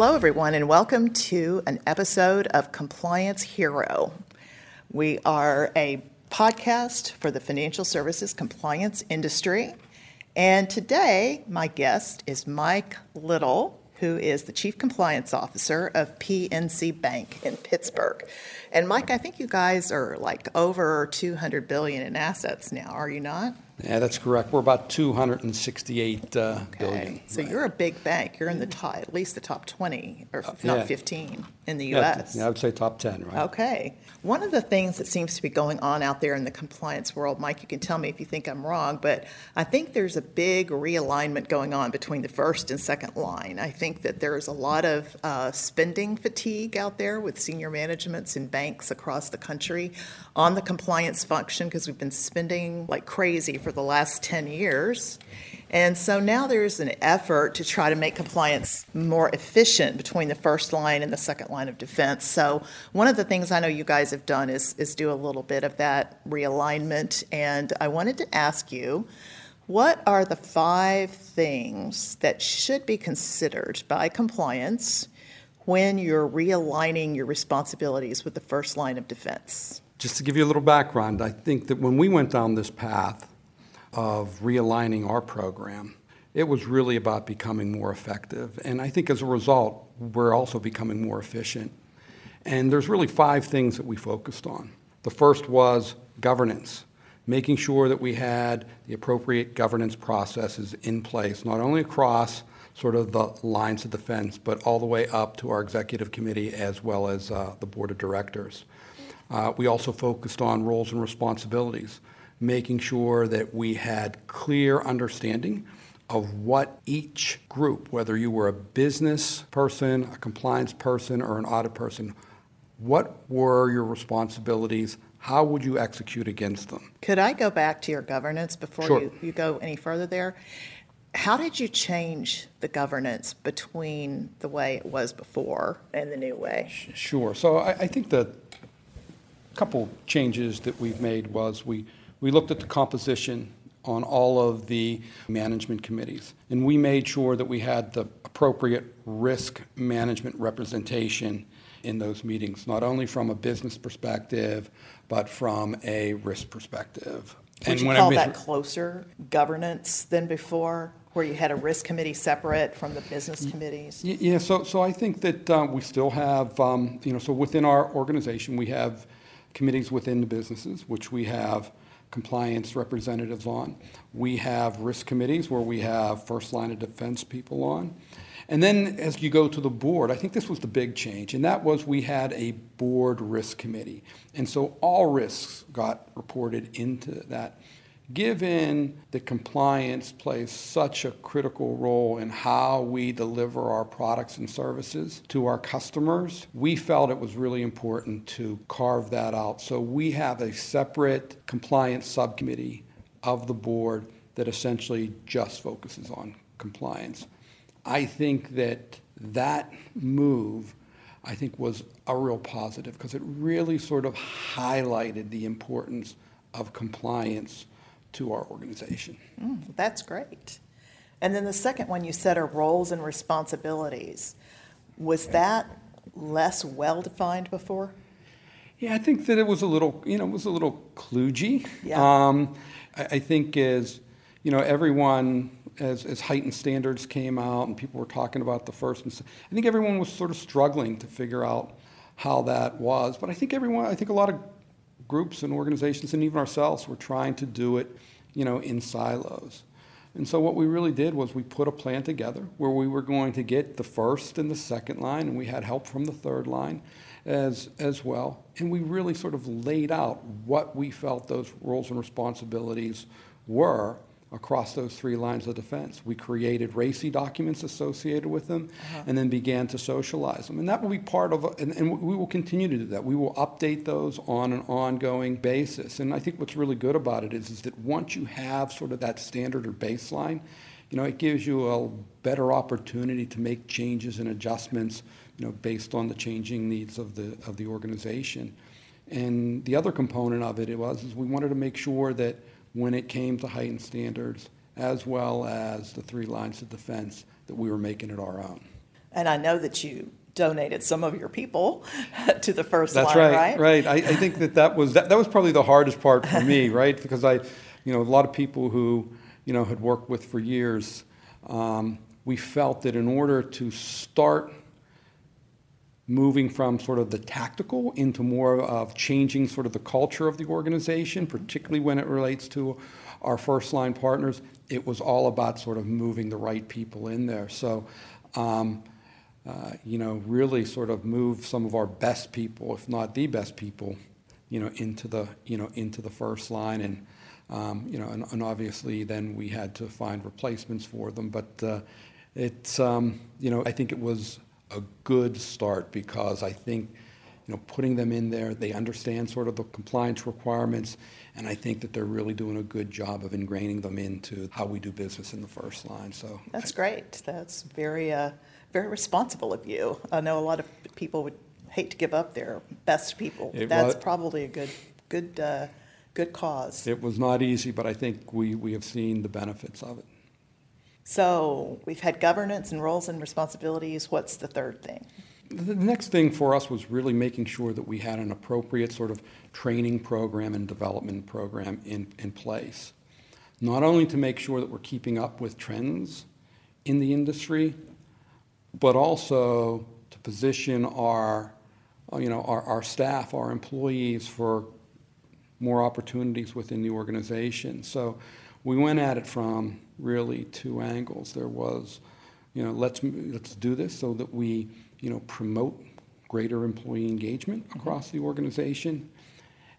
Hello, everyone, and welcome to an episode of Compliance Hero. We are a podcast for the financial services compliance industry. And today, my guest is Mike Little, who is the Chief Compliance Officer of PNC Bank in Pittsburgh. And Mike, I think you guys are like over 200 billion in assets now, are you not? Yeah, that's correct. We're about 268 uh, Okay. billion. So you're a big bank. You're in the top, at least the top 20, or if yeah. not 15 in the Yeah, US. Yeah, I would say top 10, right? Okay. One of the things that seems to be going on out there in the compliance world, Mike, you can tell me if you think I'm wrong, but I think there's a big realignment going on between the first and second line. I think that there's a lot of uh, spending fatigue out there with senior managements in banks across the country on the compliance function because we've been spending like crazy for the last 10 years. And so now there's an effort to try to make compliance more efficient between the first line and the second line of defense. So one of the things I know you guys have done is, is do a little bit of that realignment. And I wanted to ask you, what are the five things that should be considered by compliance when you're realigning your responsibilities with the first line of defense? Just to give you a little background, I think that when we went down this path of realigning our program, it was really about becoming more effective. And I think as a result, we're also becoming more efficient. And there's really five things that we focused on. The first was governance, making sure that we had the appropriate governance processes in place, not only across sort of the lines of defense, but all the way up to our executive committee as well as uh, the board of directors. Uh, we also focused on roles and responsibilities, making sure that we had clear understanding of what each group, whether you were a business person, a compliance person, or an audit person, what were your responsibilities? How would you execute against them? Could I go back to your governance before Sure. you, you go any further there? How did you change the governance between the way it was before and the new way? Sure. So I, I think the couple changes that we've made was we, we looked at the composition on all of the management committees, and we made sure that we had the appropriate risk management representation in those meetings, not only from a business perspective, but from a risk perspective. Would you when I call mis- that closer governance than before, where you had a risk committee separate from the business committees? Yeah, so, so I think that uh, we still have, um, you know, so within our organization, we have committees within the businesses, which we have compliance representatives on. We have risk committees where we have first line of defense people on. And then as you go to the board, I think this was the big change, and that was we had a board risk committee. And so all risks got reported into that. Given that compliance plays such a critical role in how we deliver our products and services to our customers, we felt it was really important to carve that out. So we have a separate compliance subcommittee of the board that essentially just focuses on compliance. I think that that move, I think, was a real positive because it really sort of highlighted the importance of compliance to our organization. Mm, That's great. And then the second one you said are roles and responsibilities. Was that less well-defined before? Yeah, I think that it was a little, you know, it was a little kludgy. Yeah. Um, I, I think as, you know, everyone, as, as heightened standards came out and people were talking about the first, and I think everyone was sort of struggling to figure out how that was. But I think everyone, I think a lot of groups and organizations and even ourselves were trying to do it, you know, in silos. And so what we really did was we put a plan together where we were going to get the first and the second line, and we had help from the third line as, as well. And we really sort of laid out what we felt those roles and responsibilities were across those three lines of defense. We created RACI documents associated with them uh-huh. and then began to socialize them. And that will be part of, and, and we will continue to do that. We will update those on an ongoing basis. And I think what's really good about it is, is that once you have sort of that standard or baseline, you know, it gives you a better opportunity to make changes and adjustments, you know, based on the changing needs of the, of the organization. And the other component of it was is we wanted to make sure that when it came to heightened standards, as well as the three lines of defense, that we were making it our own. And I know that you donated some of your people to the first That's line, right, right? right. I, I think that that was that, that was probably the hardest part for me, right? Because I, you know, a lot of people who, you know, had worked with for years, um, we felt that in order to start moving from sort of the tactical into more of changing sort of the culture of the organization, particularly when it relates to our first line partners, it was all about sort of moving the right people in there. So, um, uh, you know, really sort of move some of our best people, if not the best people, you know, into the, you know, into the first line. And, um, you know, and, and, obviously then we had to find replacements for them. But uh, it's, um, you know, I think it was a good start because I think, you know, putting them in there, they understand sort of the compliance requirements, and I think that they're really doing a good job of ingraining them into how we do business in the first line. So that's great. That's very, uh, very responsible of you. I know a lot of people would hate to give up their best people. It that's was, probably a good, good, uh, good cause. It was not easy, but I think we, we have seen the benefits of it. So we've had governance and roles and responsibilities. What's the third thing? The next thing for us was really making sure that we had an appropriate sort of training program and development program in, in place. Not only to make sure that we're keeping up with trends in the industry, but also to position our, you know, our, our staff, our employees for more opportunities within the organization. So we went at it from really two angles. There was, you know, let's, let's do this so that we, you know, promote greater employee engagement across the organization.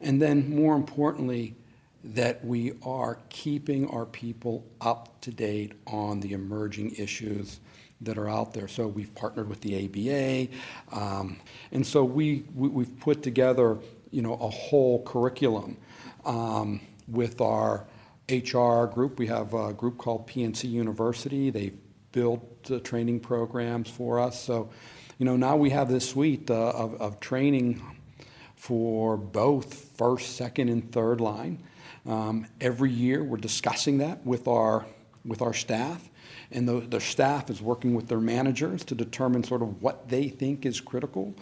And then more importantly, that we are keeping our people up to date on the emerging issues that are out there. So we've partnered with the ABA, um, and so we, we have put together you know a whole curriculum um, with our HR group. We have a group called PNC University. They built uh, training programs for us. So you know now we have this suite uh, of, of training for both first, second, and third line. Um, every year we're discussing that with our with our staff and the, the staff is working with their managers to determine sort of what they think is critical.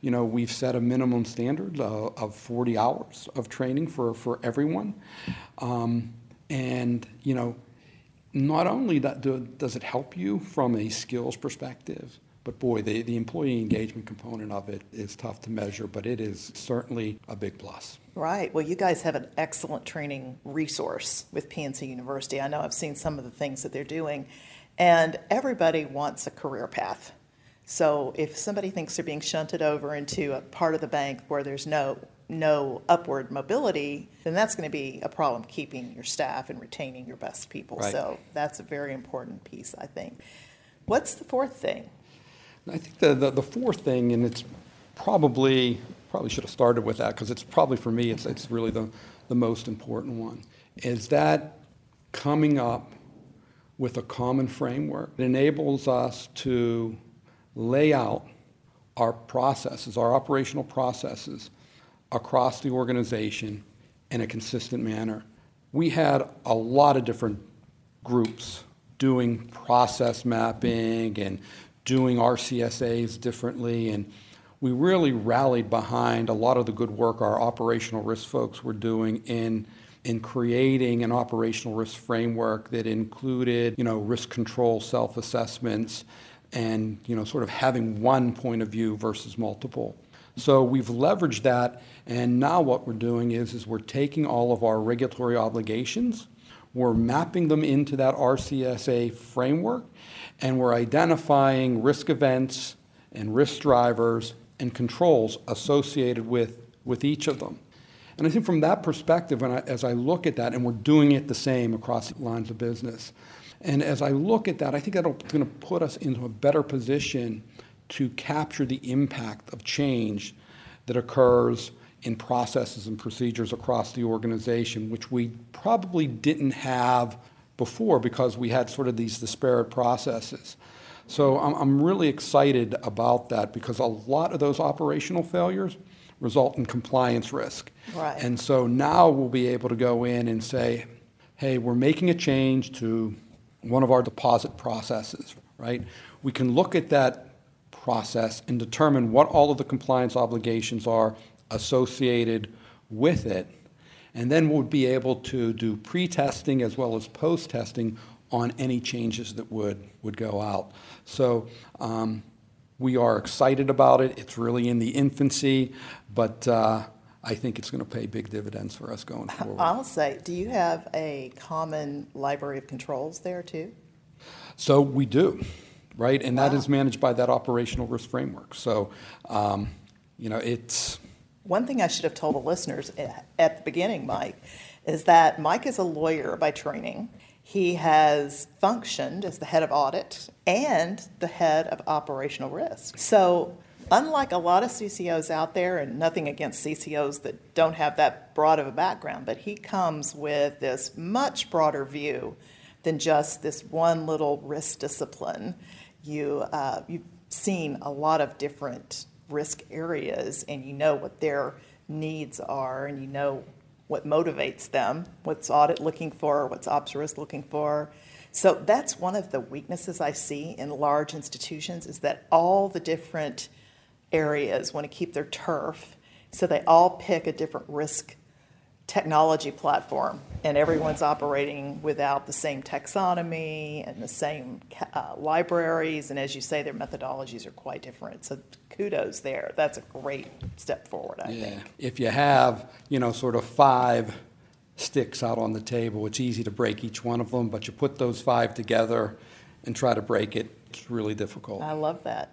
You know, we've set a minimum standard uh, of 40 hours of training for, for everyone. Um, and, you know, not only that do, does it help you from a skills perspective, but boy, the, the employee engagement component of it is tough to measure, but it is certainly a big plus. Right. Well, you guys have an excellent training resource with PNC University. I know I've seen some of the things that they're doing, and everybody wants a career path. So if somebody thinks they're being shunted over into a part of the bank where there's no no upward mobility, then that's going to be a problem keeping your staff and retaining your best people. Right. So that's a very important piece, I think. What's the fourth thing? I think the, the, the fourth thing, and it's probably probably should have started with that because it's probably for me it's, it's really the, the most important one is that coming up with a common framework that enables us to lay out our processes, our operational processes across the organization in a consistent manner. We had a lot of different groups doing process mapping and doing RCSAs differently and we really rallied behind a lot of the good work our operational risk folks were doing in in creating an operational risk framework that included, you know, risk control self-assessments and, you know, sort of having one point of view versus multiple. So we've leveraged that and now what we're doing is is we're taking all of our regulatory obligations, we're mapping them into that RCSA framework and we're identifying risk events and risk drivers and controls associated with, with each of them. And I think from that perspective, I, as I look at that, and we're doing it the same across lines of business, and as I look at that, I think that's going to put us into a better position to capture the impact of change that occurs in processes and procedures across the organization, which we probably didn't have before because we had sort of these disparate processes. So I'm, I'm really excited about that because a lot of those operational failures result in compliance risk. Right. And so now we'll be able to go in and say, hey, we're making a change to one of our deposit processes, right? We can look at that process and determine what all of the compliance obligations are associated with it. And then we'll be able to do pre-testing as well as post-testing on any changes that would, would go out. So um, we are excited about it. It's really in the infancy, but uh, I think it's going to pay big dividends for us going forward. I'll say, do you have a common library of controls there too? So we do, right? And that Wow. is managed by that operational risk framework. So, um, you know, it's, One thing I should have told the listeners at the beginning, Mike, is that Mike is a lawyer by training. He has functioned as the head of audit and the head of operational risk. So, unlike a lot of CCOs out there, and nothing against CCOs that don't have that broad of a background, but he comes with this much broader view than just this one little risk discipline. You, uh, you've seen a lot of different risk areas and you know what their needs are and you know what motivates them, what's audit looking for, what's ops risk looking for. So that's one of the weaknesses I see in large institutions is that all the different areas want to keep their turf. So they all pick a different risk technology platform, and everyone's operating without the same taxonomy and the same uh, libraries. And as you say, their methodologies are quite different. So kudos there. That's a great step forward, I yeah. think. If you have, you know, sort of five sticks out on the table, it's easy to break each one of them, but you put those five together and try to break it, it's really difficult. I love that.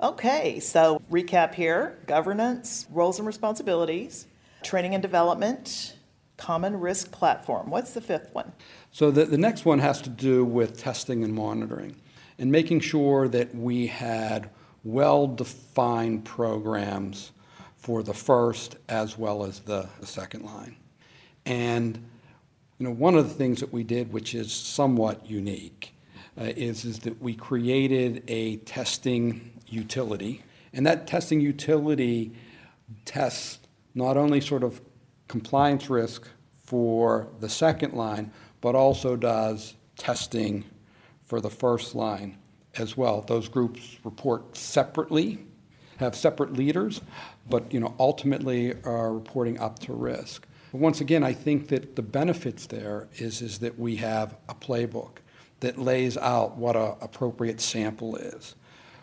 Okay, so recap here governance, roles and responsibilities, training and development, common risk platform. What's the fifth one? So the, the next one has to do with testing and monitoring and making sure that we had well-defined programs for the first as well as the, the second line. And you know, one of the things that we did, which is somewhat unique, uh, is, is that we created a testing utility. And that testing utility tests not only sort of compliance risk for the second line, but also does testing for the first line as well. Those groups report separately, have separate leaders, but you know, ultimately are reporting up to risk. But once again, I think that the benefits there is, is that we have a playbook that lays out what an appropriate sample is,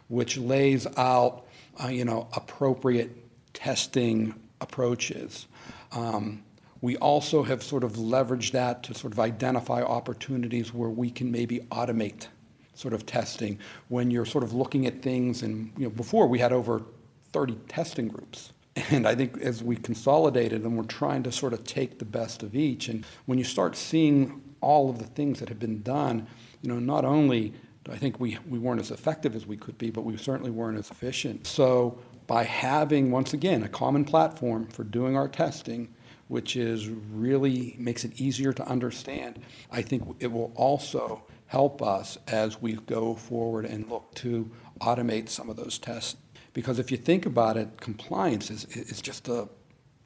which lays out, uh, you know, appropriate testing approaches. Um, we also have sort of leveraged that to sort of identify opportunities where we can maybe automate sort of testing when you're sort of looking at things and you know before we had over 30 testing groups and I think as we consolidated them, we're trying to sort of take the best of each. And when you start seeing all of the things that have been done, you know, not only I think we, we weren't as effective as we could be, but we certainly weren't as efficient. So by having, once again, a common platform for doing our testing, which is really makes it easier to understand, I think it will also help us as we go forward and look to automate some of those tests because if you think about it, compliance is, is just a,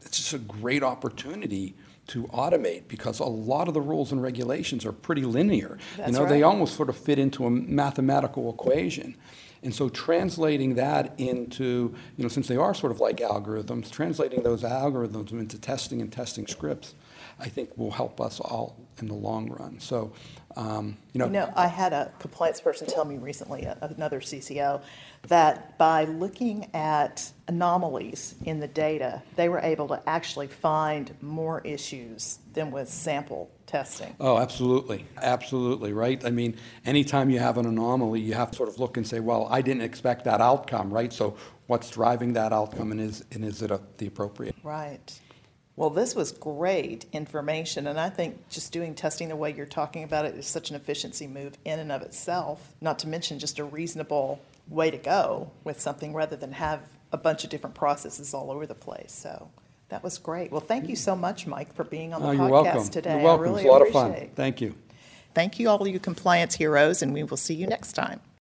it's just a great opportunity to automate because a lot of the rules and regulations are pretty linear. That's you know, they almost sort of fit into a mathematical equation. And so translating that into, you know, since they are sort of like algorithms, translating those algorithms into testing and testing scripts, I think will help us all in the long run. So, um, you know, You know, I had a compliance person tell me recently, another CCO, that by looking at anomalies in the data, they were able to actually find more issues than with sample testing. Oh, absolutely. Absolutely, right? I mean, anytime you have an anomaly, you have to sort of look and say, well, I didn't expect that outcome, right? So what's driving that outcome and is, and is it a, the appropriate? Right. Well, this was great information, and I think just doing testing the way you're talking about it is such an efficiency move in and of itself, not to mention just a reasonable way to go with something rather than have a bunch of different processes all over the place. So that was great. Well, thank you so much, Mike, for being on the Oh, podcast welcome. today. You're welcome. I really It's a lot of fun. it. Thank you. Thank you, all you compliance heroes, and we will see you next time.